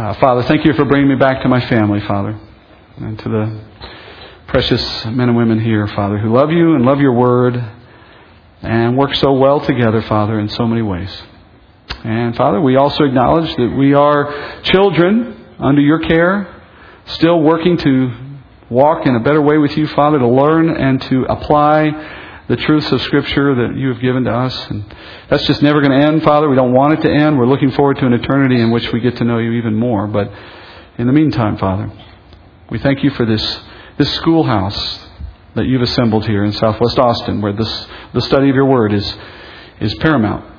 Uh, Father, thank you for bringing me back to my family, Father, and to the precious men and women here, Father, who love you and love your word and work so well together, Father, in so many ways. And Father, we also acknowledge that we are children under your care, still working to walk in a better way with you, Father, to learn and to apply the truths of Scripture that you have given to us. And that's just never going to end, Father. We don't want it to end. We're looking forward to an eternity in which we get to know you even more. But in the meantime, Father, we thank you for this, this schoolhouse that you've assembled here in Southwest Austin, where this, the study of your word is, is paramount.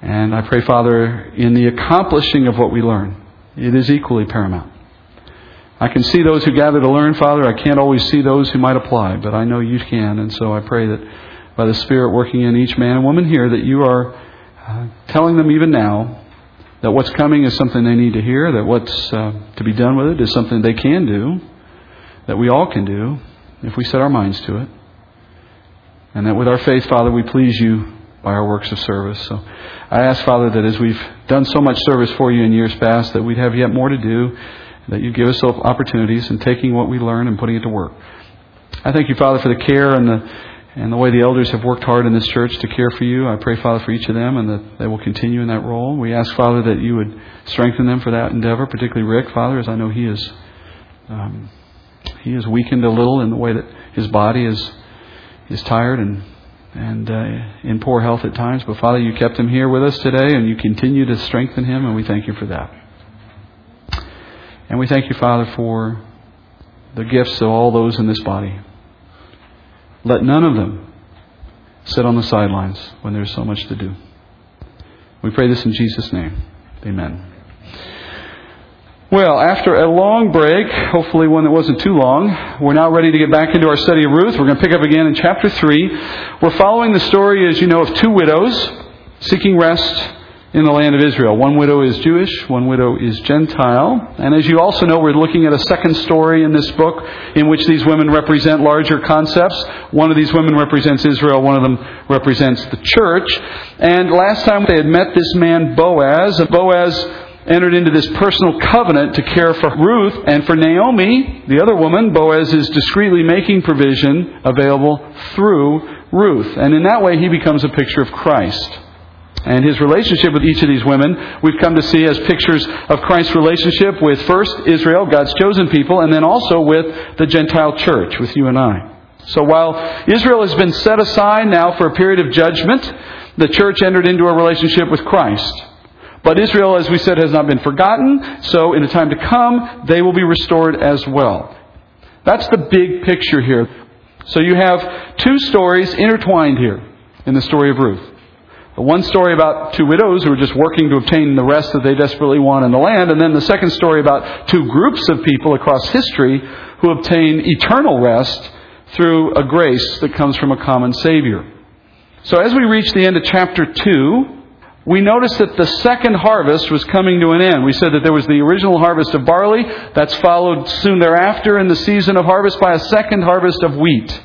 And I pray, Father, in the accomplishing of what we learn, it is equally paramount. I can see those who gather to learn, Father. I can't always see those who might apply, but I know you can. And so I pray that by the Spirit working in each man and woman here, that you are uh, telling them even now that what's coming is something they need to hear, that what's uh, to be done with it is something they can do, that we all can do if we set our minds to it. And that with our faith, Father, we please you by our works of service. So I ask, Father, that as we've done so much service for you in years past, that we'd have yet more to do, that you give us opportunities in taking what we learn and putting it to work. I thank you, Father, for the care and the and the way the elders have worked hard in this church to care for you. I pray, Father, for each of them and that they will continue in that role. We ask, Father, that you would strengthen them for that endeavor, particularly Rick, Father, as I know he is um, he is weakened a little in the way that his body is is tired and and uh, in poor health at times. But Father, you kept him here with us today, and you continue to strengthen him, and we thank you for that. And we thank you, Father, for the gifts of all those in this body. Let none of them sit on the sidelines when there's so much to do. We pray this in Jesus' name. Amen. Well, after a long break, hopefully one that wasn't too long, we're now ready to get back into our study of Ruth. We're going to pick up again in chapter 3. We're following the story, as you know, of two widows seeking rest in the land of Israel. One widow is Jewish, one widow is Gentile. And as you also know, we're looking at a second story in this book in which these women represent larger concepts. One of these women represents Israel, one of them represents the church. And last time they had met this man Boaz, Boaz entered into this personal covenant to care for Ruth and for Naomi, the other woman. Boaz is discreetly making provision available through Ruth. And in that way, he becomes a picture of Christ. And his relationship with each of these women, we've come to see as pictures of Christ's relationship with first Israel, God's chosen people, and then also with the Gentile church, with you and I. So while Israel has been set aside now for a period of judgment, the church entered into a relationship with Christ. But Israel, as we said, has not been forgotten, so in the time to come, they will be restored as well. That's the big picture here. So you have two stories intertwined here in the story of Ruth. One story about two widows who are just working to obtain the rest that they desperately want in the land, and then the second story about two groups of people across history who obtain eternal rest through a grace that comes from a common Savior. So as we reach the end of chapter 2, we notice that the second harvest was coming to an end. We said that there was the original harvest of barley, that's followed soon thereafter in the season of harvest by a second harvest of wheat.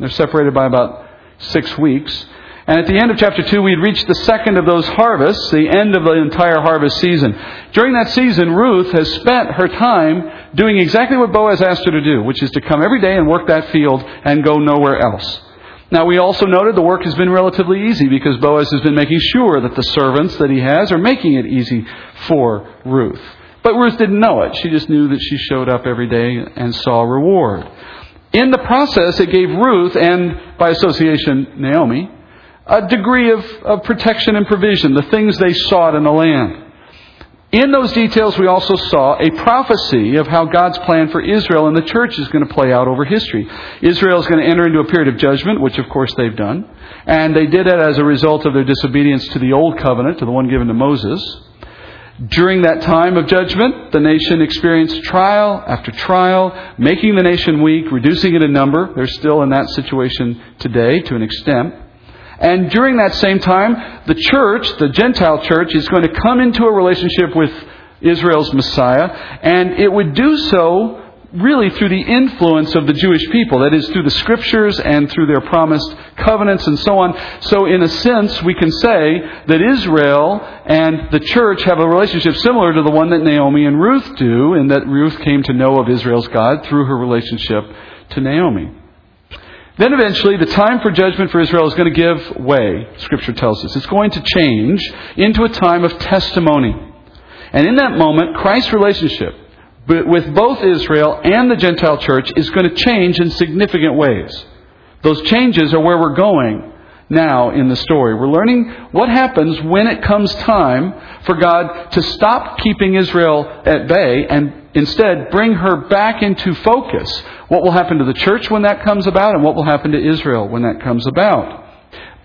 They're separated by about six weeks. And at the end of chapter 2, we had reached the second of those harvests, the end of the entire harvest season. During that season, Ruth has spent her time doing exactly what Boaz asked her to do, which is to come every day and work that field and go nowhere else. Now, we also noted the work has been relatively easy because Boaz has been making sure that the servants that he has are making it easy for Ruth. But Ruth didn't know it. She just knew that she showed up every day and saw reward. In the process, it gave Ruth, and by association, Naomi, a degree of, of protection and provision, the things they sought in the land. In those details, we also saw a prophecy of how God's plan for Israel and the church is going to play out over history. Israel is going to enter into a period of judgment, which of course they've done. And they did it as a result of their disobedience to the old covenant, to the one given to Moses. During that time of judgment, the nation experienced trial after trial, making the nation weak, reducing it in number. They're still in that situation today to an extent. And during that same time, the church, the Gentile church, is going to come into a relationship with Israel's Messiah, and it would do so really through the influence of the Jewish people. That is, through the scriptures and through their promised covenants and so on. So, in a sense, we can say that Israel and the church have a relationship similar to the one that Naomi and Ruth do, in that Ruth came to know of Israel's God through her relationship to Naomi. Then eventually, the time for judgment for Israel is going to give way, Scripture tells us. It's going to change into a time of testimony. And in that moment, Christ's relationship with both Israel and the Gentile church is going to change in significant ways. Those changes are where we're going now in the story. We're learning what happens when it comes time for God to stop keeping Israel at bay and instead bring her back into focus. What will happen to the church when that comes about and what will happen to Israel when that comes about.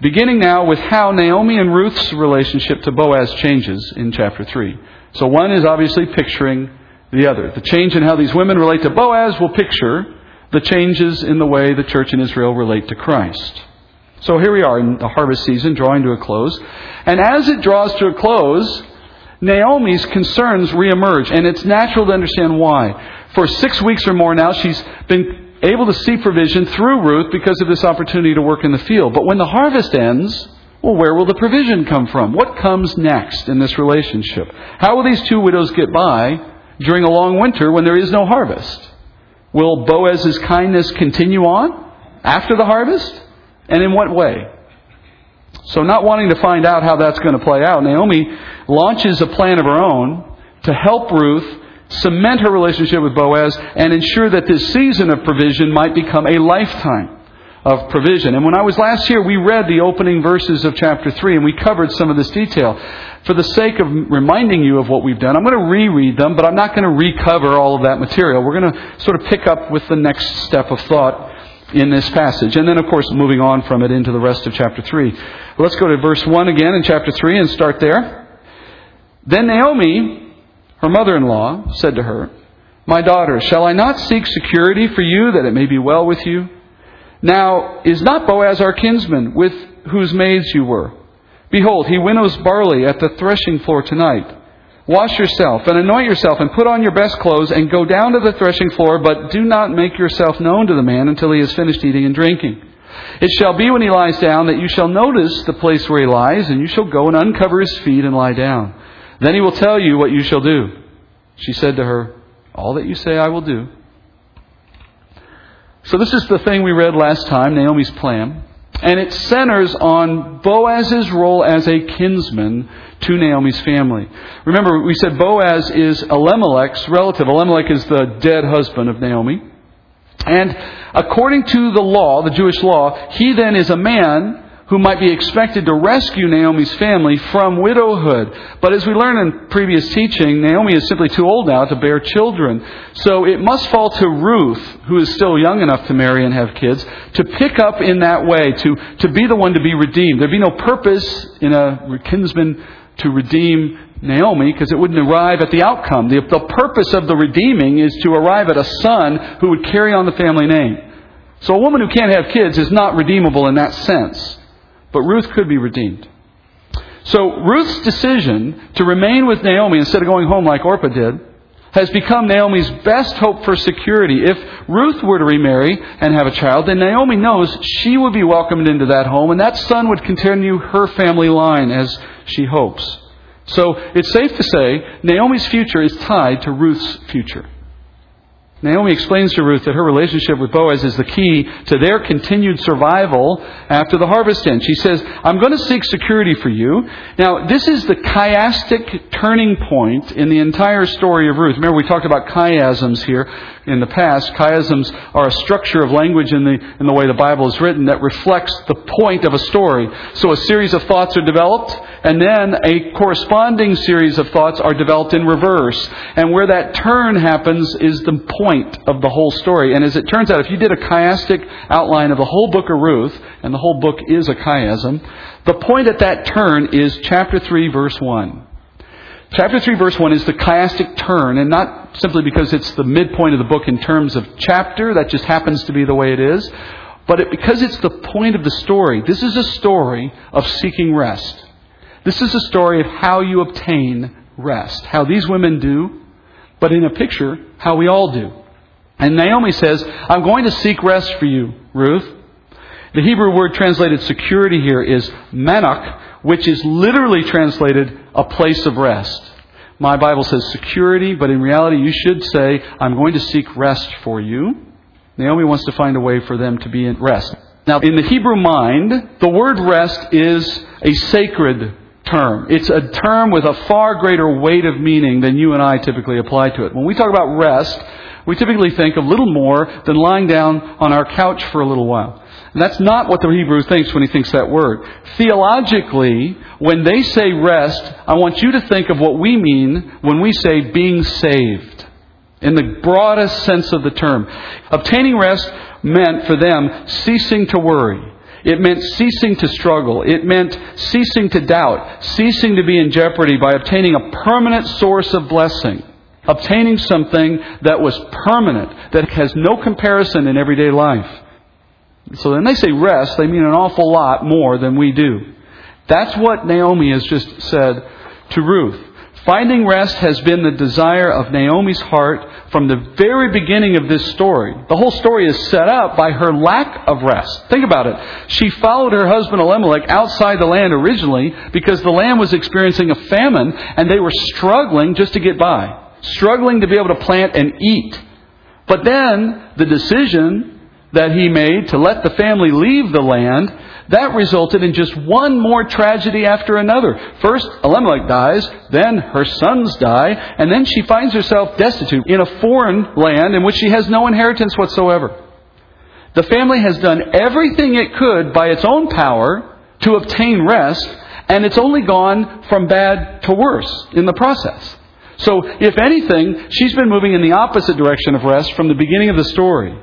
Beginning now with how Naomi and Ruth's relationship to Boaz changes in chapter 3. So one is obviously picturing the other. The change in how these women relate to Boaz will picture the changes in the way the church in Israel relate to Christ. So here we are in the harvest season, drawing to a close. And as it draws to a close, Naomi's concerns reemerge, and it's natural to understand why. For six weeks or more now, she's been able to see provision through Ruth because of this opportunity to work in the field. But when the harvest ends, well, where will the provision come from? What comes next in this relationship? How will these two widows get by during a long winter when there is no harvest? Will Boaz's kindness continue on after the harvest? And in what way? So, not wanting to find out how that's going to play out, Naomi launches a plan of her own to help Ruth cement her relationship with Boaz and ensure that this season of provision might become a lifetime of provision. And when I was last here, we read the opening verses of chapter 3 and we covered some of this detail. For the sake of reminding you of what we've done, I'm going to reread them, but I'm not going to recover all of that material. We're going to sort of pick up with the next step of thought in this passage. And then, of course, moving on from it into the rest of chapter 3. Let's go to verse 1 again in chapter 3 and start there. Then Naomi, her mother in law, said to her, My daughter, shall I not seek security for you that it may be well with you? Now, is not Boaz our kinsman, with whose maids you were? Behold, he winnows barley at the threshing floor tonight. Wash yourself and anoint yourself and put on your best clothes and go down to the threshing floor, but do not make yourself known to the man until he has finished eating and drinking. It shall be when he lies down that you shall notice the place where he lies, and you shall go and uncover his feet and lie down. Then he will tell you what you shall do. She said to her, All that you say I will do. So this is the thing we read last time, Naomi's plan. And it centers on Boaz's role as a kinsman to Naomi's family. Remember, we said Boaz is Elimelech's relative. Elimelech is the dead husband of Naomi. And according to the law, the Jewish law, he then is a man who might be expected to rescue Naomi's family from widowhood. But as we learned in previous teaching, Naomi is simply too old now to bear children. So it must fall to Ruth, who is still young enough to marry and have kids, to pick up in that way, to, to be the one to be redeemed. There'd be no purpose in a kinsman to redeem Naomi because it wouldn't arrive at the outcome. The, the purpose of the redeeming is to arrive at a son who would carry on the family name. So a woman who can't have kids is not redeemable in that sense. But Ruth could be redeemed. So Ruth's decision to remain with Naomi instead of going home like Orpah did has become Naomi's best hope for security. If Ruth were to remarry and have a child, then Naomi knows she would be welcomed into that home and that son would continue her family line as she hopes. So it's safe to say Naomi's future is tied to Ruth's future. Naomi explains to Ruth that her relationship with Boaz is the key to their continued survival after the harvest ends. She says, I'm going to seek security for you. Now, this is the chiastic turning point in the entire story of Ruth. Remember, we talked about chiasms here in the past. Chiasms are a structure of language in the, in the way the Bible is written that reflects the point of a story. So a series of thoughts are developed, and then a corresponding series of thoughts are developed in reverse. And where that turn happens is the point of the whole story. And as it turns out, if you did a chiastic outline of the whole book of Ruth, and the whole book is a chiasm, the point at that turn is chapter 3, verse 1. Chapter 3, verse 1 is the chiastic turn, and not simply because it's the midpoint of the book in terms of chapter, that just happens to be the way it is, but it, because it's the point of the story. This is a story of seeking rest. This is a story of how you obtain rest, how these women do, but in a picture, how we all do. And Naomi says, I'm going to seek rest for you, Ruth. The Hebrew word translated security here is manok, which is literally translated a place of rest. My Bible says security, but in reality you should say, I'm going to seek rest for you. Naomi wants to find a way for them to be in rest. Now, in the Hebrew mind, the word rest is a sacred term. It's a term with a far greater weight of meaning than you and I typically apply to it. When we talk about rest, we typically think of little more than lying down on our couch for a little while. That's not what the Hebrew thinks when he thinks that word. Theologically, when they say rest, I want you to think of what we mean when we say being saved. In the broadest sense of the term. Obtaining rest meant for them ceasing to worry. It meant ceasing to struggle. It meant ceasing to doubt, ceasing to be in jeopardy by obtaining a permanent source of blessing. Obtaining something that was permanent, that has no comparison in everyday life. So when they say rest, they mean an awful lot more than we do. That's what Naomi has just said to Ruth. Finding rest has been the desire of Naomi's heart from the very beginning of this story. The whole story is set up by her lack of rest. Think about it. She followed her husband Elimelech outside the land originally because the land was experiencing a famine and they were struggling just to get by. Struggling to be able to plant and eat. But then the decision that he made to let the family leave the land that resulted in just one more tragedy after another. First, Elimelech dies, then her sons die, and then she finds herself destitute in a foreign land in which she has no inheritance whatsoever. The family has done everything it could by its own power to obtain rest, and it's only gone from bad to worse in the process. So, if anything, she's been moving in the opposite direction of rest from the beginning of the story.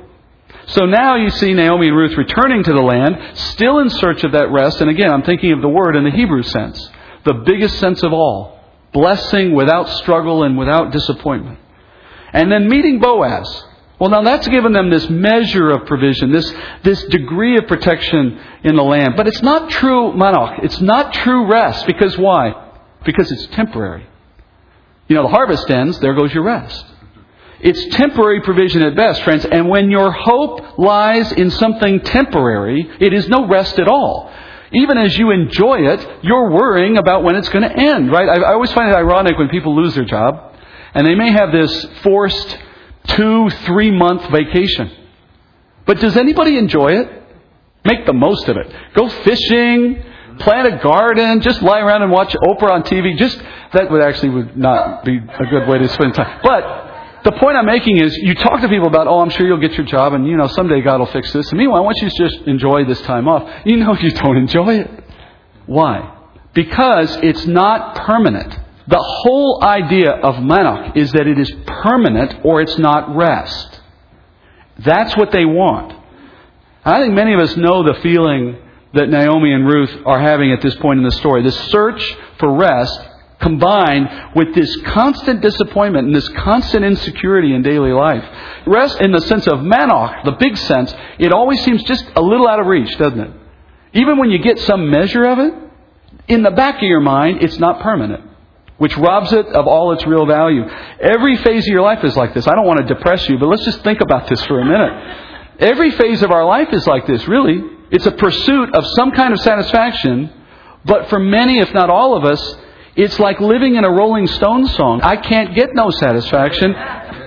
So now you see Naomi and Ruth returning to the land, still in search of that rest. And again, I'm thinking of the word in the Hebrew sense, the biggest sense of all blessing without struggle and without disappointment. And then meeting Boaz. Well, now that's given them this measure of provision, this, this degree of protection in the land. But it's not true manok. It's not true rest. Because why? Because it's temporary. You know, the harvest ends, there goes your rest. It's temporary provision at best, friends. And when your hope lies in something temporary, it is no rest at all. Even as you enjoy it, you're worrying about when it's going to end, right? I, I always find it ironic when people lose their job and they may have this forced two, three month vacation. But does anybody enjoy it? Make the most of it. Go fishing, plant a garden, just lie around and watch Oprah on TV. Just that would actually would not be a good way to spend time. But the point I'm making is you talk to people about, oh, I'm sure you'll get your job and, you know, someday God will fix this. And meanwhile, once you to just enjoy this time off, you know you don't enjoy it. Why? Because it's not permanent. The whole idea of manok is that it is permanent or it's not rest. That's what they want. I think many of us know the feeling that Naomi and Ruth are having at this point in the story. The search for rest combined with this constant disappointment and this constant insecurity in daily life. Rest in the sense of manok, the big sense, it always seems just a little out of reach, doesn't it? Even when you get some measure of it, in the back of your mind, it's not permanent, which robs it of all its real value. Every phase of your life is like this. I don't want to depress you, but let's just think about this for a minute. Every phase of our life is like this, really. It's a pursuit of some kind of satisfaction, but for many, if not all of us, it's like living in a Rolling Stones song. I can't get no satisfaction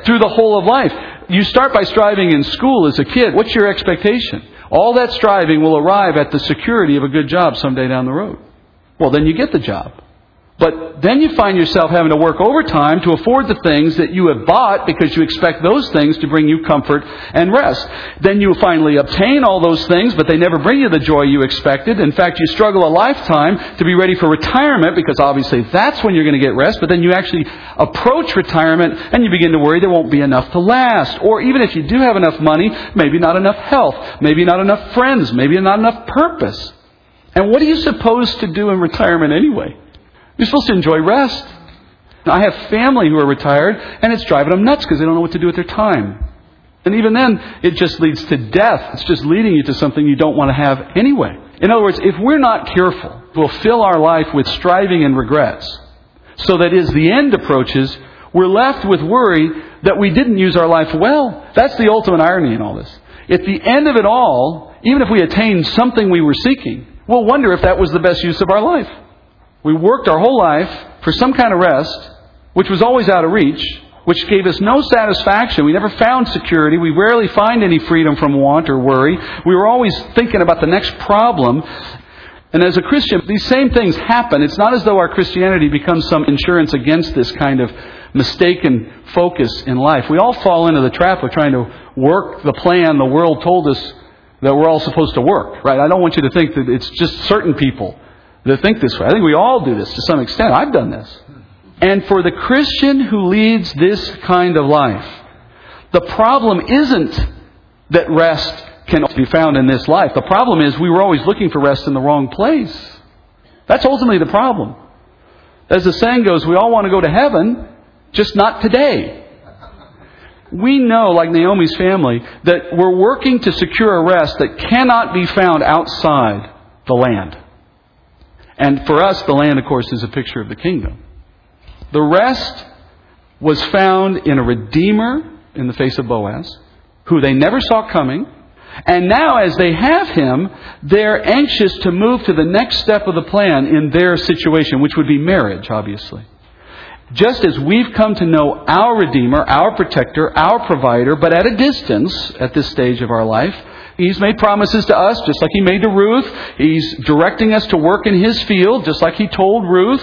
through the whole of life. You start by striving in school as a kid. What's your expectation? All that striving will arrive at the security of a good job someday down the road. Well, then you get the job. But then you find yourself having to work overtime to afford the things that you have bought because you expect those things to bring you comfort and rest. Then you finally obtain all those things, but they never bring you the joy you expected. In fact, you struggle a lifetime to be ready for retirement because obviously that's when you're going to get rest. But then you actually approach retirement and you begin to worry there won't be enough to last. Or even if you do have enough money, maybe not enough health, maybe not enough friends, maybe not enough purpose. And what are you supposed to do in retirement anyway? You're supposed to enjoy rest. I have family who are retired, and it's driving them nuts because they don't know what to do with their time. And even then, it just leads to death. It's just leading you to something you don't want to have anyway. In other words, if we're not careful, we'll fill our life with striving and regrets. So that as the end approaches, we're left with worry that we didn't use our life well. That's the ultimate irony in all this. At the end of it all, even if we attained something we were seeking, we'll wonder if that was the best use of our life. We worked our whole life for some kind of rest, which was always out of reach, which gave us no satisfaction. We never found security. We rarely find any freedom from want or worry. We were always thinking about the next problem. And as a Christian, these same things happen. It's not as though our Christianity becomes some insurance against this kind of mistaken focus in life. We all fall into the trap of trying to work the plan the world told us that we're all supposed to work, right? I don't want you to think that it's just certain people that think this way. I think we all do this to some extent. I've done this. And for the Christian who leads this kind of life, the problem isn't that rest can be found in this life. The problem is we were always looking for rest in the wrong place. That's ultimately the problem. As the saying goes, we all want to go to heaven, just not today. We know, like Naomi's family, that we're working to secure a rest that cannot be found outside the land. And for us, the land, of course, is a picture of the kingdom. The rest was found in a Redeemer in the face of Boaz, who they never saw coming. And now, as they have him, they're anxious to move to the next step of the plan in their situation, which would be marriage, obviously. Just as we've come to know our Redeemer, our Protector, our Provider, but at a distance at this stage of our life, He's made promises to us, just like He made to Ruth. He's directing us to work in His field, just like He told Ruth.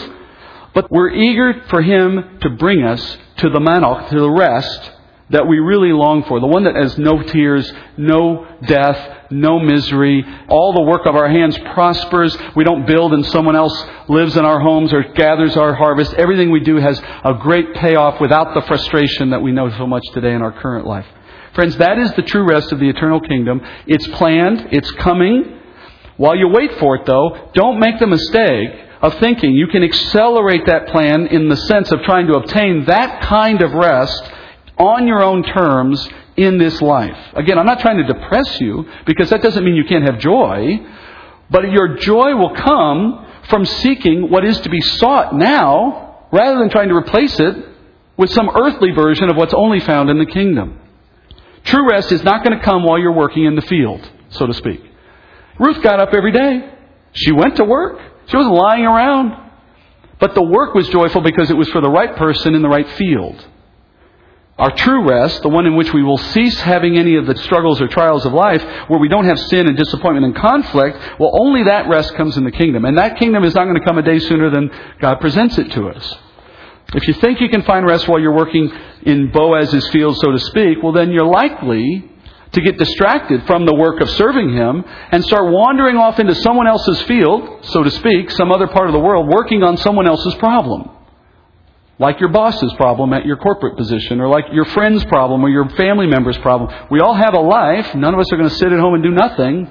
But we're eager for Him to bring us to the manok, to the rest that we really long for. The one that has no tears, no death, no misery. All the work of our hands prospers. We don't build and someone else lives in our homes or gathers our harvest. Everything we do has a great payoff without the frustration that we know so much today in our current life. Friends, that is the true rest of the eternal kingdom. It's planned. It's coming. While you wait for it, though, don't make the mistake of thinking you can accelerate that plan in the sense of trying to obtain that kind of rest on your own terms in this life. Again, I'm not trying to depress you because that doesn't mean you can't have joy, but your joy will come from seeking what is to be sought now rather than trying to replace it with some earthly version of what's only found in the kingdom. True rest is not going to come while you're working in the field, so to speak. Ruth got up every day. She went to work. She wasn't lying around. But the work was joyful because it was for the right person in the right field. Our true rest, the one in which we will cease having any of the struggles or trials of life, where we don't have sin and disappointment and conflict, well, only that rest comes in the kingdom. And that kingdom is not going to come a day sooner than God presents it to us. If you think you can find rest while you're working in Boaz's field, so to speak, well, then you're likely to get distracted from the work of serving Him and start wandering off into someone else's field, so to speak, some other part of the world, working on someone else's problem. Like your boss's problem at your corporate position, or like your friend's problem, or your family member's problem. We all have a life. None of us are going to sit at home and do nothing.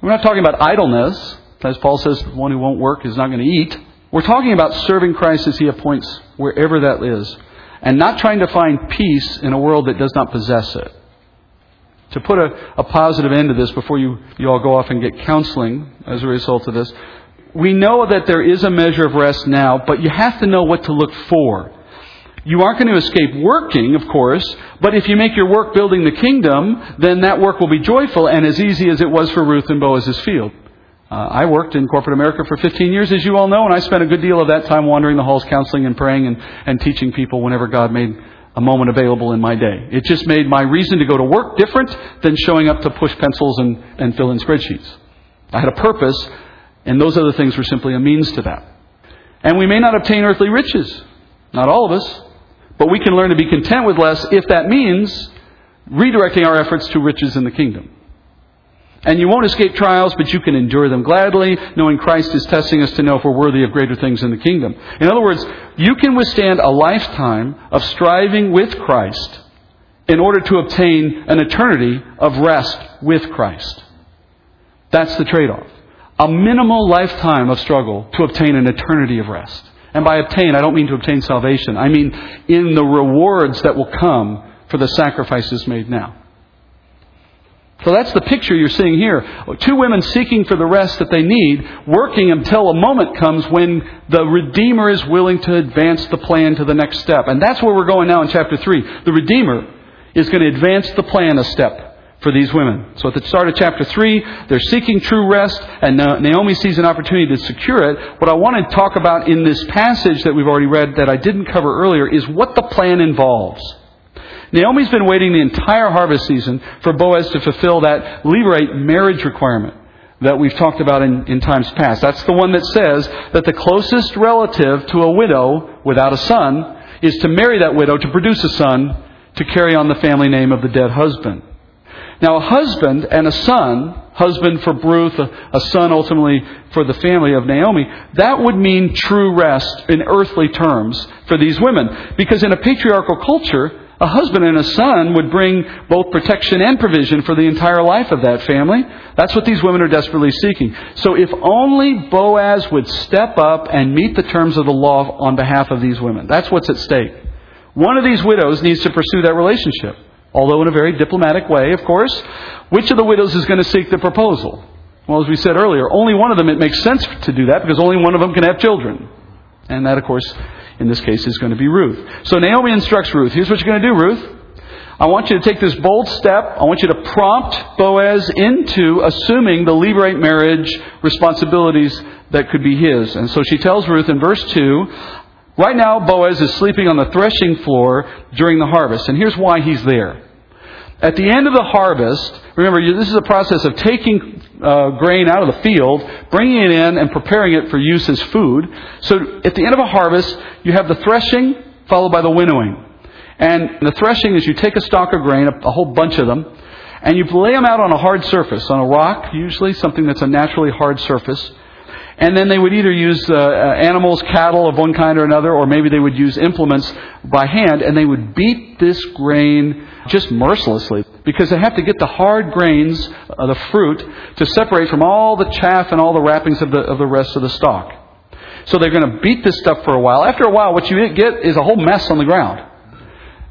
We're not talking about idleness. As Paul says, the one who won't work is not going to eat. We're talking about serving Christ as He appoints wherever that is, and not trying to find peace in a world that does not possess it. To put a, a positive end to this before you, you all go off and get counseling as a result of this, we know that there is a measure of rest now, but you have to know what to look for. You aren't going to escape working, of course, but if you make your work building the kingdom, then that work will be joyful and as easy as it was for Ruth and Boaz's field. Uh, I worked in corporate America for 15 years, as you all know, and I spent a good deal of that time wandering the halls, counseling and praying and, and teaching people whenever God made a moment available in my day. It just made my reason to go to work different than showing up to push pencils and, and fill in spreadsheets. I had a purpose, and those other things were simply a means to that. And we may not obtain earthly riches, not all of us, but we can learn to be content with less if that means redirecting our efforts to riches in the kingdom. And you won't escape trials, but you can endure them gladly, knowing Christ is testing us to know if we're worthy of greater things in the kingdom. In other words, you can withstand a lifetime of striving with Christ in order to obtain an eternity of rest with Christ. That's the trade off. A minimal lifetime of struggle to obtain an eternity of rest. And by obtain, I don't mean to obtain salvation. I mean in the rewards that will come for the sacrifices made now. So that's the picture you're seeing here. Two women seeking for the rest that they need, working until a moment comes when the Redeemer is willing to advance the plan to the next step. And that's where we're going now in chapter 3. The Redeemer is going to advance the plan a step for these women. So at the start of chapter 3, they're seeking true rest, and Naomi sees an opportunity to secure it. What I want to talk about in this passage that we've already read that I didn't cover earlier is what the plan involves. Naomi's been waiting the entire harvest season for Boaz to fulfill that levirate marriage requirement that we've talked about in, in times past. That's the one that says that the closest relative to a widow without a son is to marry that widow to produce a son to carry on the family name of the dead husband. Now, a husband and a son, husband for Ruth, a, a, son ultimately for the family of Naomi, that would mean true rest in earthly terms for these women. Because in a patriarchal culture, a husband and a son would bring both protection and provision for the entire life of that family. That's what these women are desperately seeking. So if only Boaz would step up and meet the terms of the law on behalf of these women. That's what's at stake. One of these widows needs to pursue that relationship, although in a very diplomatic way, of course. Which of the widows is going to seek the proposal? Well, as we said earlier, only one of them it makes sense to do that because only one of them can have children. And that, of course, in this case, is going to be Ruth. So Naomi instructs Ruth. Here's what you're going to do, Ruth. I want you to take this bold step. I want you to prompt Boaz into assuming the Levirate marriage responsibilities that could be his. And so she tells Ruth in verse 2 Right now, Boaz is sleeping on the threshing floor during the harvest. And here's why he's there. At the end of the harvest, remember, this is a process of taking uh, grain out of the field, bringing it in, and preparing it for use as food. So at the end of a harvest, you have the threshing followed by the winnowing. And the threshing is you take a stalk of grain, a, a whole bunch of them, and you lay them out on a hard surface, on a rock, usually something that's a naturally hard surface. And then they would either use uh, uh, animals, cattle of one kind or another, or maybe they would use implements by hand, and they would beat this grain just mercilessly because they have to get the hard grains of the fruit to separate from all the chaff and all the wrappings of the, of the rest of the stalk. So they're going to beat this stuff for a while. After a while, what you get is a whole mess on the ground.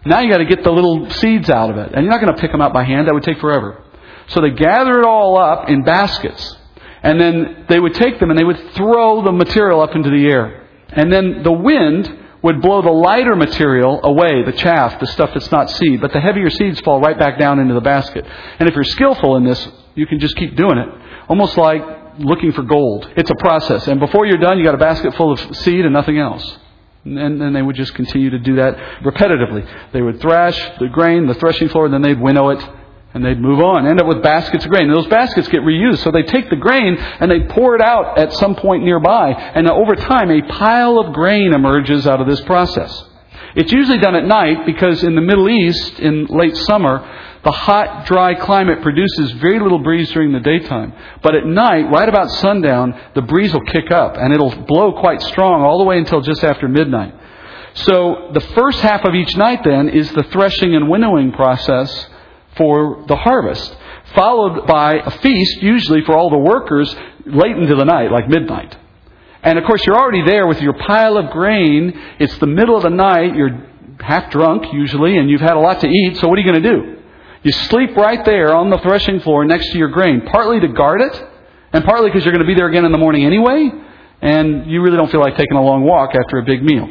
Now you got to get the little seeds out of it. And you're not going to pick them out by hand. That would take forever. So they gather it all up in baskets. And then they would take them and they would throw the material up into the air. And then the wind would blow the lighter material away, the chaff, the stuff that's not seed, but the heavier seeds fall right back down into the basket. And if you're skillful in this, you can just keep doing it. Almost like looking for gold. It's a process. And before you're done, you got a basket full of seed and nothing else. And then they would just continue to do that repetitively. They would thrash the grain, the threshing floor, and then they'd winnow it, and they'd move on, end up with baskets of grain. And those baskets get reused. So they take the grain and they pour it out at some point nearby. And over time, a pile of grain emerges out of this process. It's usually done at night because in the Middle East, in late summer, the hot, dry climate produces very little breeze during the daytime. But at night, right about sundown, the breeze will kick up and it'll blow quite strong all the way until just after midnight. So the first half of each night then is the threshing and winnowing process for the harvest, followed by a feast, usually for all the workers, late into the night, like midnight. And of course, you're already there with your pile of grain. It's the middle of the night. You're half drunk, usually, and you've had a lot to eat. So what are you going to do? You sleep right there on the threshing floor next to your grain, partly to guard it, and partly because you're going to be there again in the morning anyway, and you really don't feel like taking a long walk after a big meal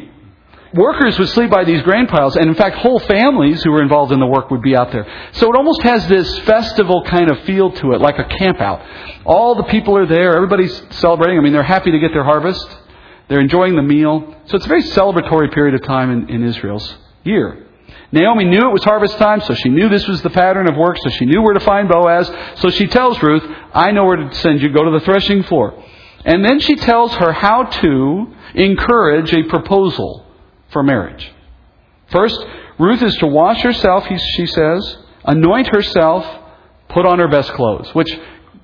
workers would sleep by these grain piles, and in fact, whole families who were involved in the work would be out there. So it almost has this festival kind of feel to it, like a camp out. All the people are there, everybody's celebrating. I mean, they're happy to get their harvest, they're enjoying the meal. So it's a very celebratory period of time in, in Israel's year. Naomi knew it was harvest time, so she knew this was the pattern of work, so she knew where to find Boaz. So she tells Ruth, I know where to send you, go to the threshing floor. And then she tells her how to encourage a proposal for marriage. First, Ruth is to wash herself, she says, anoint herself, put on her best clothes, which,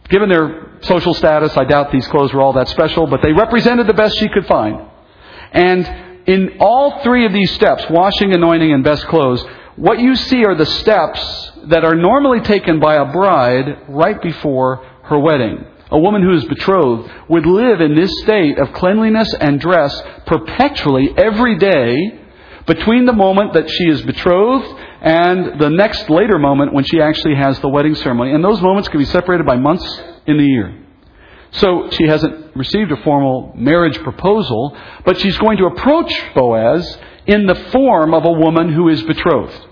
given their social status, I doubt these clothes were all that special, but they represented the best she could find. And in all three of these steps, washing, anointing, and best clothes, what you see are the steps that are normally taken by a bride right before her wedding. A woman who is betrothed would live in this state of cleanliness and dress perpetually every day between the moment that she is betrothed and the next later moment when she actually has the wedding ceremony. And those moments can be separated by months in the year. So she hasn't received a formal marriage proposal, but she's going to approach Boaz in the form of a woman who is betrothed.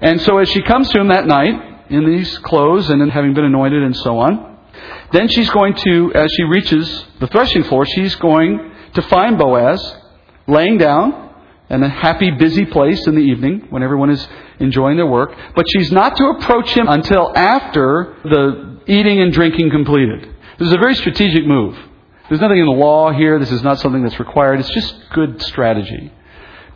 And so as she comes to him that night, in these clothes and in having been anointed and so on, then she's going to, as she reaches the threshing floor, she's going to find Boaz laying down in a happy, busy place in the evening when everyone is enjoying their work. But she's not to approach him until after the eating and drinking completed. This is a very strategic move. There's nothing in the law here. This is not something that's required. It's just good strategy.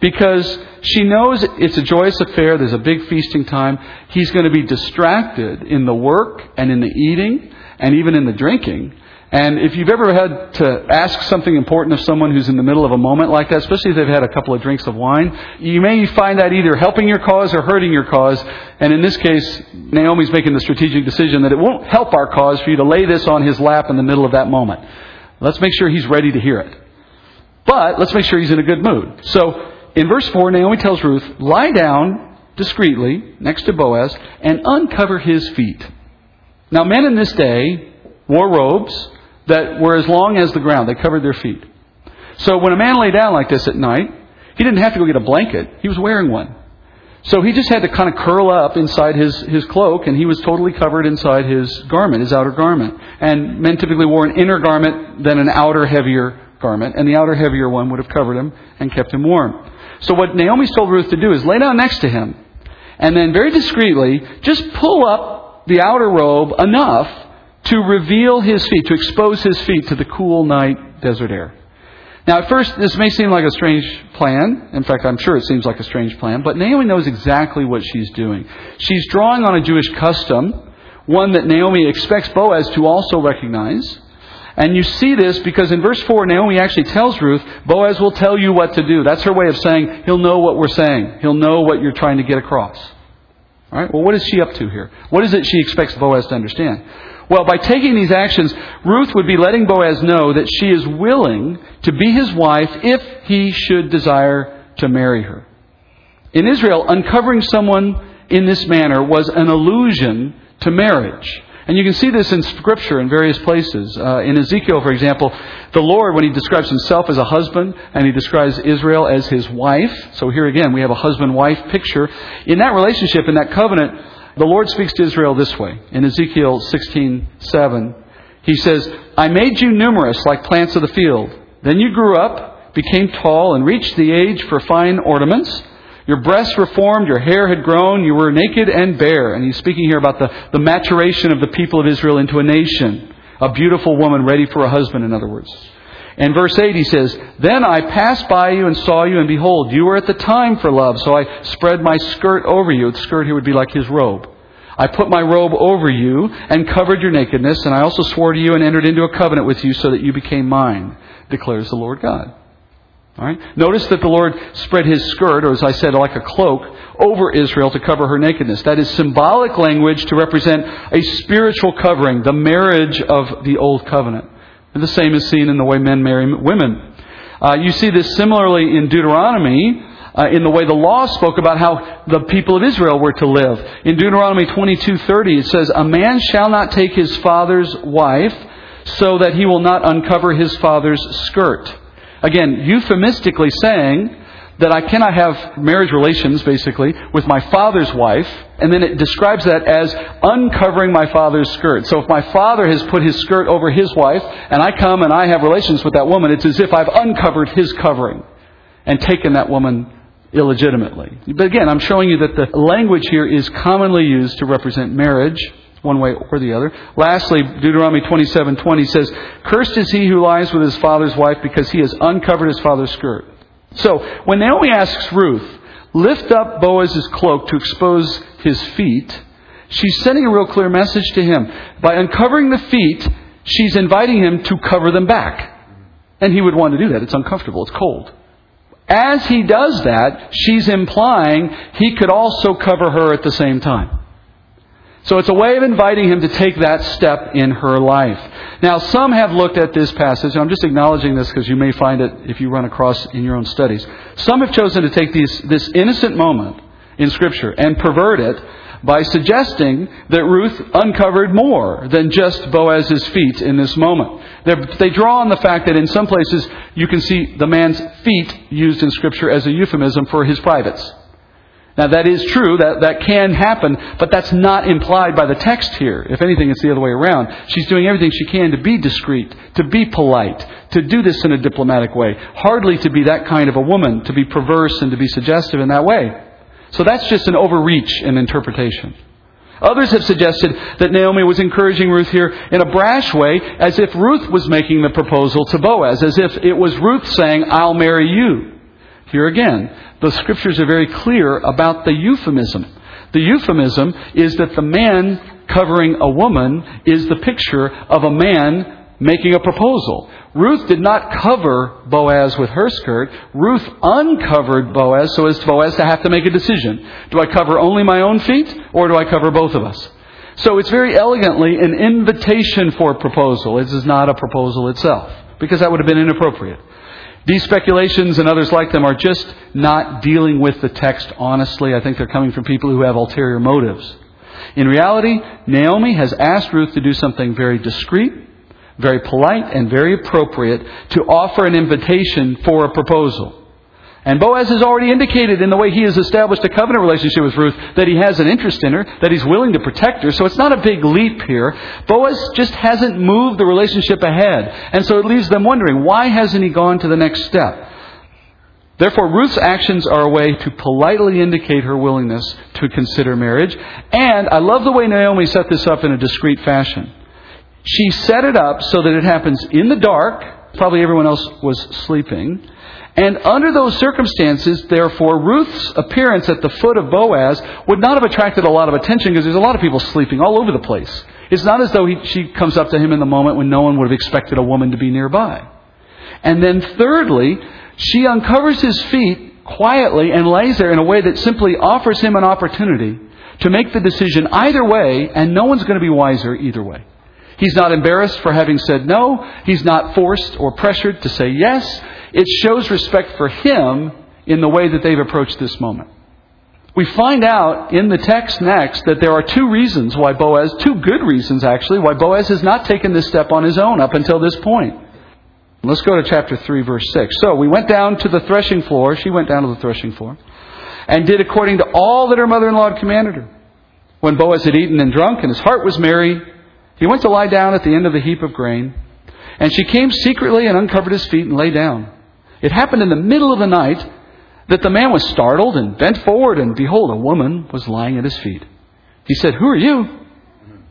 Because she knows it's a joyous affair. There's a big feasting time. He's going to be distracted in the work and in the eating and even in the drinking. And if you've ever had to ask something important of someone who's in the middle of a moment like that, especially if they've had a couple of drinks of wine, you may find that either helping your cause or hurting your cause. And in this case, Naomi's making the strategic decision that it won't help our cause for you to lay this on his lap in the middle of that moment. Let's make sure he's ready to hear it. But let's make sure he's in a good mood. So in verse 4, Naomi tells Ruth, lie down discreetly next to Boaz and uncover his feet. Now men in this day wore robes that were as long as the ground. They covered their feet. So when a man lay down like this at night, he didn't have to go get a blanket. He was wearing one. So he just had to kind of curl up inside his, his cloak, and he was totally covered inside his garment, his outer garment. And men typically wore an inner garment, than an outer heavier garment, and the outer heavier one would have covered him and kept him warm. So what Naomi's told Ruth to do is lay down next to him, and then very discreetly just pull up the outer robe enough to reveal his feet, to expose his feet to the cool night desert air. Now, at first, this may seem like a strange plan. In fact, I'm sure it seems like a strange plan, but Naomi knows exactly what she's doing. She's drawing on a Jewish custom, one that Naomi expects Boaz to also recognize. And you see this because in verse 4, Naomi actually tells Ruth, Boaz will tell you what to do. That's her way of saying, he'll know what we're saying. He'll know what you're trying to get across. All right? Well, what is she up to here? What is it she expects Boaz to understand? Well, by taking these actions, Ruth would be letting Boaz know that she is willing to be his wife if he should desire to marry her. In Israel, uncovering someone in this manner was an allusion to marriage. And you can see this in Scripture in various places. Uh, in Ezekiel, for example, the Lord, when he describes himself as a husband and he describes Israel as his wife, so here again we have a husband wife picture. In that relationship, in that covenant, the Lord speaks to Israel this way in Ezekiel 16:7. He says, "I made you numerous like plants of the field. Then you grew up, became tall, and reached the age for fine ornaments. Your breasts were formed, your hair had grown, you were naked and bare." And he's speaking here about the, the maturation of the people of Israel into a nation, a beautiful woman ready for a husband, in other words. And verse 8, he says, Then I passed by you and saw you, and behold, you were at the time for love, so I spread my skirt over you. The skirt here would be like his robe. I put my robe over you and covered your nakedness, and I also swore to you and entered into a covenant with you so that you became mine, declares the Lord God. Notice that the Lord spread his skirt, or as I said, like a cloak, over Israel to cover her nakedness. That is symbolic language to represent a spiritual covering, the marriage of the old covenant. And the same is seen in the way men marry women. Uh, you see this similarly in Deuteronomy, uh, in the way the law spoke about how the people of Israel were to live. In Deuteronomy 22:30, it says, "A man shall not take his father's wife, so that he will not uncover his father's skirt." Again, euphemistically saying that I cannot have marriage relations, basically, with my father's wife, and then it describes that as uncovering my father's skirt. So if my father has put his skirt over his wife, and I come and I have relations with that woman, it's as if I've uncovered his covering and taken that woman illegitimately. But again, I'm showing you that the language here is commonly used to represent marriage, one way or the other. Lastly, Deuteronomy 27:20 says, "Cursed is he who lies with his father's wife because he has uncovered his father's skirt." So, when Naomi asks Ruth, lift up Boaz's cloak to expose his feet, she's sending a real clear message to him. By uncovering the feet, she's inviting him to cover them back. And he would want to do that. It's uncomfortable. It's cold. As he does that, she's implying he could also cover her at the same time. So it's a way of inviting him to take that step in her life. Now, some have looked at this passage, and I'm just acknowledging this because you may find it if you run across in your own studies. Some have chosen to take these, this innocent moment in Scripture and pervert it by suggesting that Ruth uncovered more than just Boaz's feet in this moment. They're, they draw on the fact that in some places you can see the man's feet used in Scripture as a euphemism for his privates. Now that is true, that, that can happen, but that's not implied by the text here. If anything, it's the other way around. She's doing everything she can to be discreet, to be polite, to do this in a diplomatic way. Hardly to be that kind of a woman, to be perverse and to be suggestive in that way. So that's just an overreach in interpretation. Others have suggested that Naomi was encouraging Ruth here in a brash way, as if Ruth was making the proposal to Boaz, as if it was Ruth saying, I'll marry you. Here again, the scriptures are very clear about the euphemism. The euphemism is that the man covering a woman is the picture of a man making a proposal. Ruth did not cover Boaz with her skirt. Ruth uncovered Boaz so as to Boaz to have to make a decision. Do I cover only my own feet or do I cover both of us? So it's very elegantly an invitation for a proposal. It is not a proposal itself because that would have been inappropriate. These speculations and others like them are just not dealing with the text honestly. I think they're coming from people who have ulterior motives. In reality, Naomi has asked Ruth to do something very discreet very polite and very appropriate to offer an invitation for a proposal. And Boaz has already indicated in the way he has established a covenant relationship with Ruth that he has an interest in her, that he's willing to protect her. So it's not a big leap here. Boaz just hasn't moved the relationship ahead. And so it leaves them wondering, why hasn't he gone to the next step? Therefore, Ruth's actions are a way to politely indicate her willingness to consider marriage. And I love the way Naomi set this up in a discreet fashion. She set it up so that it happens in the dark. Probably everyone else was sleeping. And under those circumstances, therefore, Ruth's appearance at the foot of Boaz would not have attracted a lot of attention because there's a lot of people sleeping all over the place. It's not as though he, she comes up to him in the moment when no one would have expected a woman to be nearby. And then thirdly, she uncovers his feet quietly and lays there in a way that simply offers him an opportunity to make the decision either way, and no one's going to be wiser either way. He's not embarrassed for having said no. He's not forced or pressured to say yes. It shows respect for him in the way that they've approached this moment. We find out in the text next that there are two reasons why Boaz, two good reasons actually, why Boaz has not taken this step on his own up until this point. Let's go to chapter 3, verse 6. So we went down to the threshing floor. She went down to the threshing floor and did according to all that her mother in law had commanded her. When Boaz had eaten and drunk and his heart was merry, he went to lie down at the end of the heap of grain, and she came secretly and uncovered his feet and lay down. It happened in the middle of the night that the man was startled and bent forward, and behold, a woman was lying at his feet. He said, Who are you?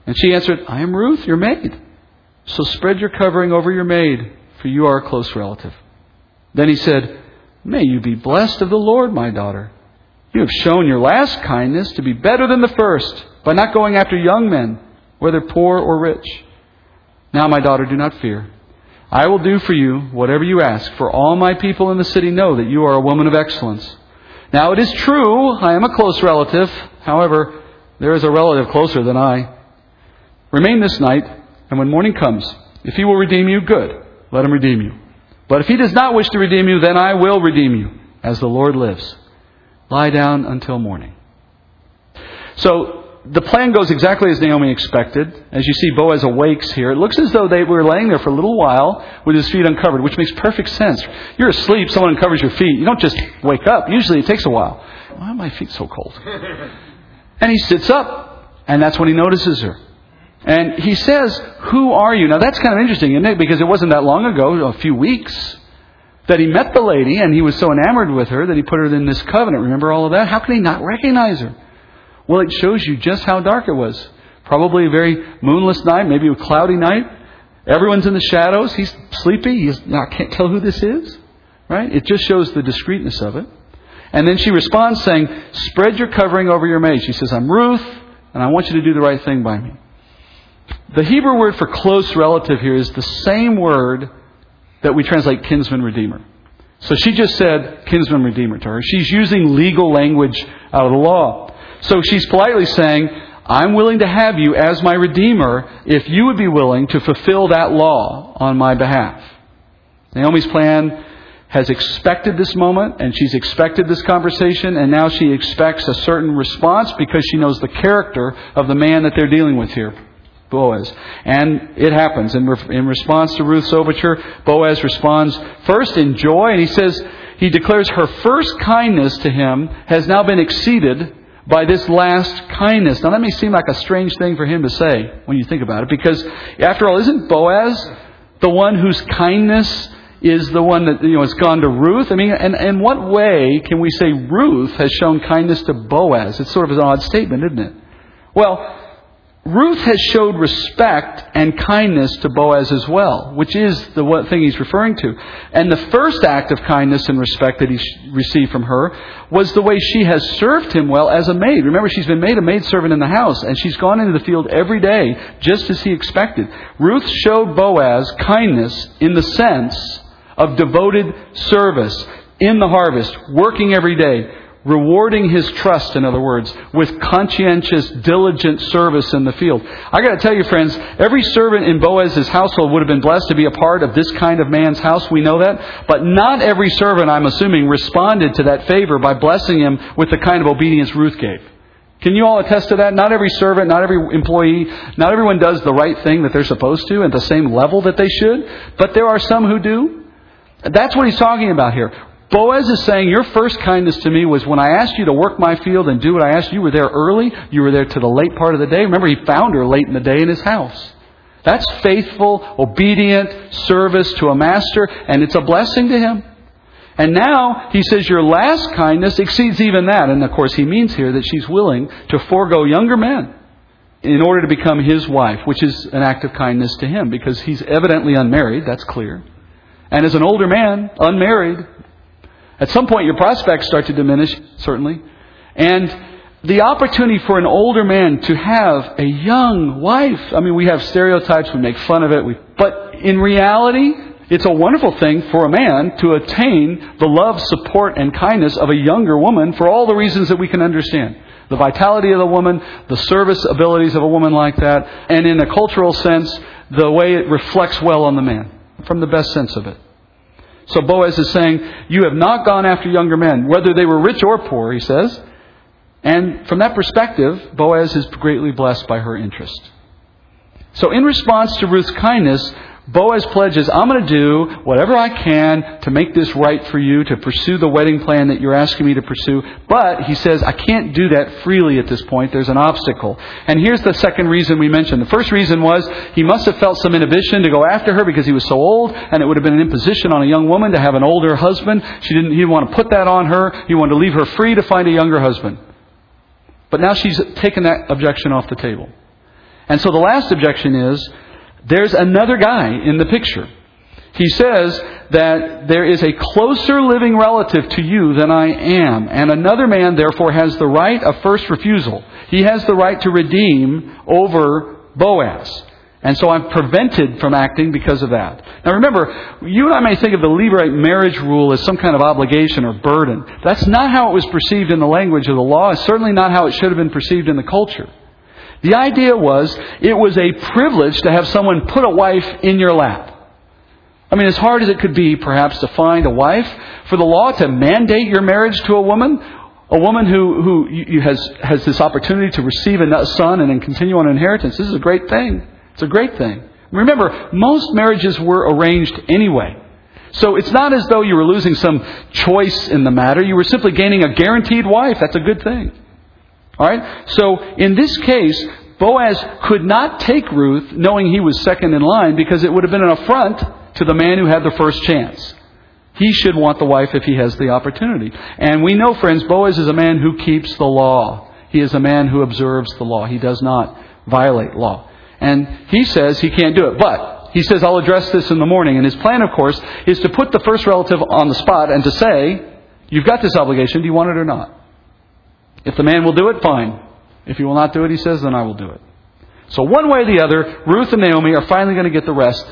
And she answered, I am Ruth, your maid. So spread your covering over your maid, for you are a close relative. Then he said, May you be blessed of the Lord, my daughter. You have shown your last kindness to be better than the first by not going after young men whether poor or rich. Now, my daughter, do not fear. I will do for you whatever you ask, for all my people in the city know that you are a woman of excellence. Now, it is true, I am a close relative. However, there is a relative closer than I. Remain this night, and when morning comes, if he will redeem you, good. Let him redeem you. But if he does not wish to redeem you, then I will redeem you, as the Lord lives. Lie down until morning. So, the plan goes exactly as Naomi expected. As you see, Boaz awakes here. It looks as though they were laying there for a little while with his feet uncovered, which makes perfect sense. You're asleep, someone uncovers your feet. You don't just wake up. Usually it takes a while. Why are my feet so cold? And he sits up, and that's when he notices her. And he says, Who are you? Now that's kind of interesting, isn't it? Because it wasn't that long ago, a few weeks, that he met the lady, and he was so enamored with her that he put her in this covenant. Remember all of that? How can he not recognize her? Well, it shows you just how dark it was. Probably a very moonless night, maybe a cloudy night. Everyone's in the shadows. He's sleepy. He's, I can't tell who this is. Right? It just shows the discreetness of it. And then she responds saying, Spread your covering over your maid. She says, I'm Ruth, and I want you to do the right thing by me. The Hebrew word for close relative here is the same word that we translate kinsman redeemer. So she just said kinsman redeemer to her. She's using legal language out of the law. So she's politely saying, I'm willing to have you as my Redeemer if you would be willing to fulfill that law on my behalf. Naomi's plan has expected this moment and she's expected this conversation and now she expects a certain response because she knows the character of the man that they're dealing with here. Boaz. And it happens. In, re- in response to Ruth's overture, Boaz responds first in joy, and he says, he declares her first kindness to him has now been exceeded by this last kindness. Now that may seem like a strange thing for him to say when you think about it, because after all, isn't Boaz the one whose kindness is the one that you know has gone to Ruth? I mean, and in what way can we say Ruth has shown kindness to Boaz? It's sort of an odd statement, isn't it? Well, Ruth has showed respect and kindness to Boaz as well, which is the thing he's referring to. And the first act of kindness and respect that he received from her was the way she has served him well as a maid. Remember, she's been made a maidservant in the house, and she's gone into the field every day, just as he expected. Ruth showed Boaz kindness in the sense of devoted service in the harvest, working every day, rewarding his trust, in other words, with conscientious, diligent service in the field. I got to tell you, friends, every servant in Boaz's household would have been blessed to be a part of this kind of man's house. We know that. But not every servant, I'm assuming, responded to that favor by blessing him with the kind of obedience Ruth gave. Can you all attest to that? Not every servant, not every employee, not everyone does the right thing that they're supposed to at the same level that they should, but there are some who do. That's what he's talking about here. Boaz is saying, Your first kindness to me was when I asked you to work my field and do what I asked. You You were there early. You were there to the late part of the day. Remember, he found her late in the day in his house. That's faithful, obedient service to a master, and it's a blessing to him. And now he says, Your last kindness exceeds even that. And of course, he means here that she's willing to forego younger men in order to become his wife, which is an act of kindness to him because he's evidently unmarried, that's clear. And as an older man, unmarried, at some point, your prospects start to diminish, certainly. And the opportunity for an older man to have a young wife. I mean, we have stereotypes, we make fun of it, we, but in reality, it's a wonderful thing for a man to attain the love, support, and kindness of a younger woman for all the reasons that we can understand. The vitality of the woman, the service abilities of a woman like that, and in a cultural sense, the way it reflects well on the man, from the best sense of it. So Boaz is saying, You have not gone after younger men, whether they were rich or poor, he says. And from that perspective, Boaz is greatly blessed by her interest. So, in response to Ruth's kindness, Boaz pledges, I'm going to do whatever I can to make this right for you, to pursue the wedding plan that you're asking me to pursue. But, he says, I can't do that freely at this point. There's an obstacle. And here's the second reason we mentioned. The first reason was he must have felt some inhibition to go after her because he was so old, and it would have been an imposition on a young woman to have an older husband. She didn't, he didn't want to put that on her. He wanted to leave her free to find a younger husband. But now she's taken that objection off the table. And so the last objection is, there's another guy in the picture. He says that there is a closer living relative to you than I am, and another man therefore has the right of first refusal. He has the right to redeem over Boaz. And so I'm prevented from acting because of that. Now remember, you and I may think of the Levirate marriage rule as some kind of obligation or burden. That's not how it was perceived in the language of the law. It's certainly not how it should have been perceived in the culture. The idea was it was a privilege to have someone put a wife in your lap. I mean, as hard as it could be, perhaps, to find a wife, for the law to mandate your marriage to a woman, a woman who, who has, has this opportunity to receive a son and then continue on inheritance, this is a great thing. It's a great thing. Remember, most marriages were arranged anyway. So it's not as though you were losing some choice in the matter. You were simply gaining a guaranteed wife. That's a good thing. All right? So in this case, Boaz could not take Ruth knowing he was second in line because it would have been an affront to the man who had the first chance. He should want the wife if he has the opportunity. And we know, friends, Boaz is a man who keeps the law. He is a man who observes the law. He does not violate law. And he says he can't do it. But he says, I'll address this in the morning. And his plan, of course, is to put the first relative on the spot and to say, You've got this obligation. Do you want it or not? If the man will do it, fine. If he will not do it, he says, then I will do it. So one way or the other, Ruth and Naomi are finally going to get the rest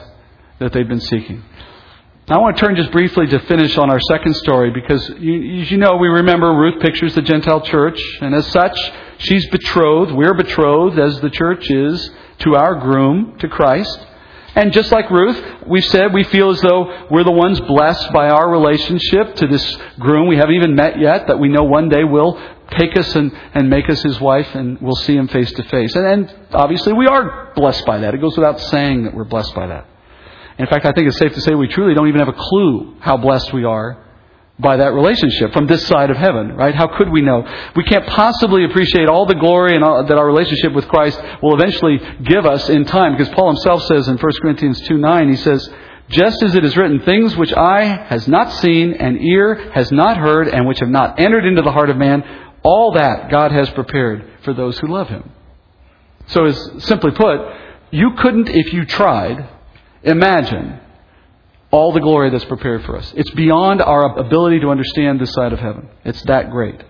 that they've been seeking. Now, I want to turn just briefly to finish on our second story because, you, as you know, we remember Ruth pictures the Gentile church, and as such, she's betrothed. We're betrothed, as the church is, to our groom, to Christ. And just like Ruth, we've said we feel as though we're the ones blessed by our relationship to this groom we haven't even met yet, that we know one day will take us and, and make us his wife and we'll see him face to face. And, and obviously we are blessed by that. It goes without saying that we're blessed by that. In fact, I think it's safe to say we truly don't even have a clue how blessed we are by that relationship from this side of heaven, right? How could we know? We can't possibly appreciate all the glory and all, that our relationship with Christ will eventually give us in time, because Paul himself says in 1 Corinthians 2 9, he says, just as it is written, things which eye has not seen and ear has not heard and which have not entered into the heart of man, all that God has prepared for those who love him. So as simply put, you couldn't, if you tried, imagine all the glory that's prepared for us. It's beyond our ability to understand this side of heaven. It's that great.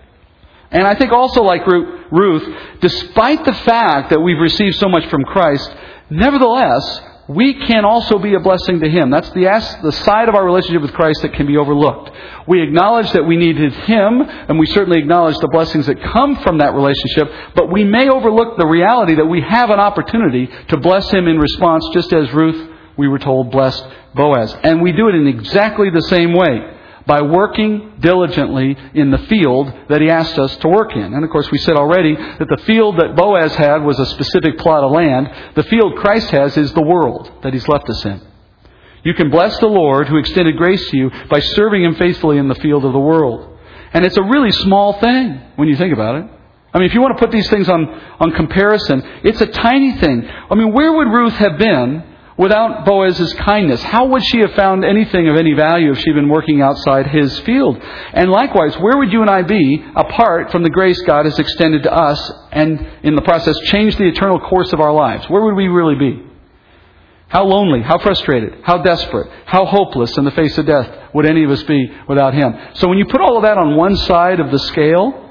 And I think also like Ruth, despite the fact that we've received so much from Christ, nevertheless, we can also be a blessing to Him. That's the, the side of our relationship with Christ that can be overlooked. We acknowledge that we needed Him, and we certainly acknowledge the blessings that come from that relationship, but we may overlook the reality that we have an opportunity to bless Him in response, just as Ruth, we were told, blessed Boaz. And we do it in exactly the same way by working diligently in the field that he asked us to work in. And of course, we said already that the field that Boaz had was a specific plot of land. The field Christ has is the world that he's left us in. You can bless the Lord who extended grace to you by serving him faithfully in the field of the world. And it's a really small thing when you think about it. I mean, if you want to put these things on, on comparison, it's a tiny thing. I mean, where would Ruth have been without Boaz's kindness? How would she have found anything of any value if she'd been working outside his field? And likewise, where would you and I be apart from the grace God has extended to us and in the process changed the eternal course of our lives? Where would we really be? How lonely, how frustrated, how desperate, how hopeless in the face of death would any of us be without Him? So when you put all of that on one side of the scale,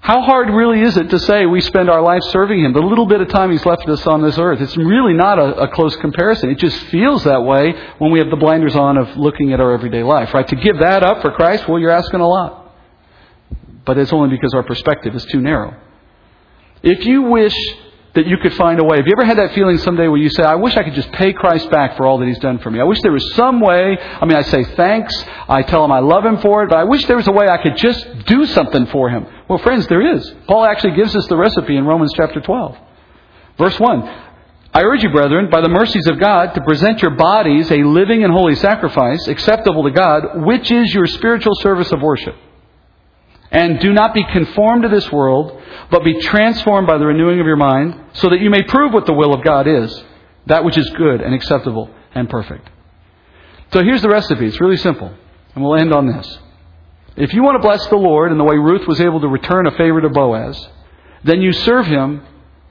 how hard really is it to say we spend our life serving Him? The little bit of time He's left us on this earth. It's really not a, a, close comparison. It just feels that way when we have the blinders on of looking at our everyday life, right? To give that up for Christ, well, you're asking a lot. But it's only because our perspective is too narrow. If you wish that you could find a way. Have you ever had that feeling someday where you say, I wish I could just pay Christ back for all that He's done for me? I wish there was some way. I mean, I say thanks. I tell Him I love Him for it, but I wish there was a way I could just do something for Him. Well, friends, there is. Paul actually gives us the recipe in Romans chapter 12. Verse 1. I urge you, brethren, by the mercies of God, to present your bodies a living and holy sacrifice, acceptable to God, which is your spiritual service of worship. And do not be conformed to this world, but be transformed by the renewing of your mind, so that you may prove what the will of God is, that which is good and acceptable and perfect. So here's the recipe. It's really simple. And we'll end on this. If you want to bless the Lord in the way Ruth was able to return a favor to Boaz, then you serve him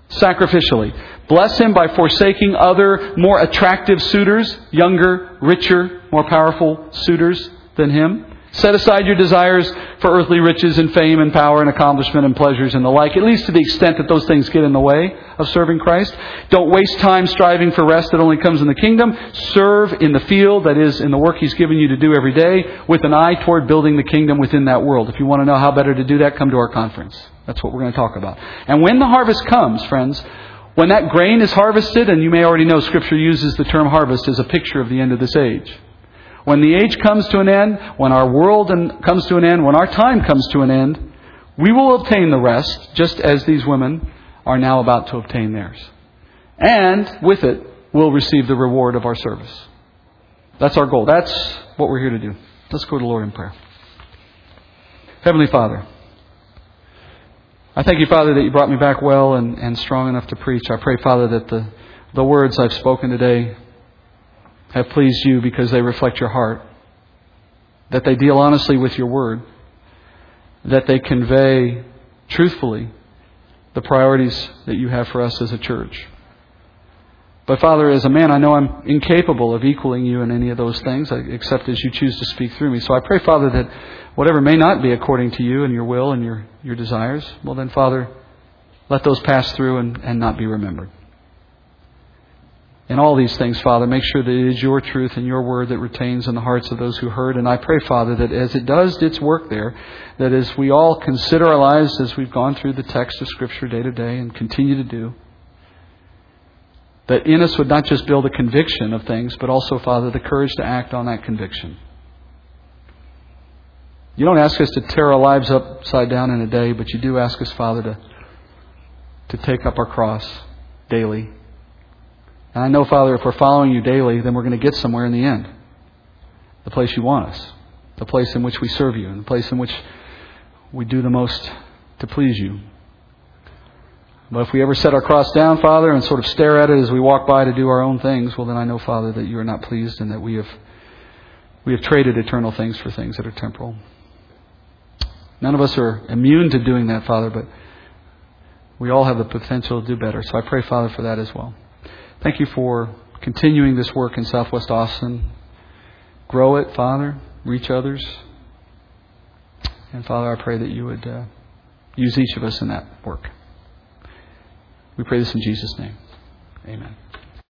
sacrificially. Bless him by forsaking other more attractive suitors, younger, richer, more powerful suitors than him. Set aside your desires for earthly riches and fame and power and accomplishment and pleasures and the like, at least to the extent that those things get in the way of serving Christ. Don't waste time striving for rest that only comes in the kingdom. Serve in the field, that is, in the work He's given you to do every day, with an eye toward building the kingdom within that world. If you want to know how better to do that, come to our conference. That's what we're going to talk about. And when the harvest comes, friends, when that grain is harvested, and you may already know Scripture uses the term harvest as a picture of the end of this age. When the age comes to an end, when our world comes to an end, when our time comes to an end, we will obtain the rest, just as these women are now about to obtain theirs. And with it, we'll receive the reward of our service. That's our goal. That's what we're here to do. Let's go to the Lord in prayer. Heavenly Father, I thank you, Father, that you brought me back well and, and strong enough to preach. I pray, Father, that the, the words I've spoken today have pleased you because they reflect your heart, that they deal honestly with your word, that they convey truthfully the priorities that you have for us as a church. But Father, as a man, I know I'm incapable of equaling you in any of those things, except as you choose to speak through me. So I pray, Father, that whatever may not be according to you and your will and your, your desires, well then, Father, let those pass through and, and not be remembered. In all these things, Father, make sure that it is your truth and your word that retains in the hearts of those who heard. And I pray, Father, that as it does its work there, that as we all consider our lives as we've gone through the text of Scripture day to day and continue to do, that in us would not just build a conviction of things, but also, Father, the courage to act on that conviction. You don't ask us to tear our lives upside down in a day, but you do ask us, Father, to, to take up our cross daily. And I know, Father, if we're following you daily, then we're going to get somewhere in the end. The place you want us. The place in which we serve you. And the place in which we do the most to please you. But if we ever set our cross down, Father, and sort of stare at it as we walk by to do our own things, well, then I know, Father, that you are not pleased and that we have, we have traded eternal things for things that are temporal. None of us are immune to doing that, Father, but we all have the potential to do better. So I pray, Father, for that as well. Thank you for continuing this work in Southwest Austin. Grow it, Father. Reach others. And Father, I pray that you would uh, use each of us in that work. We pray this in Jesus' name. Amen.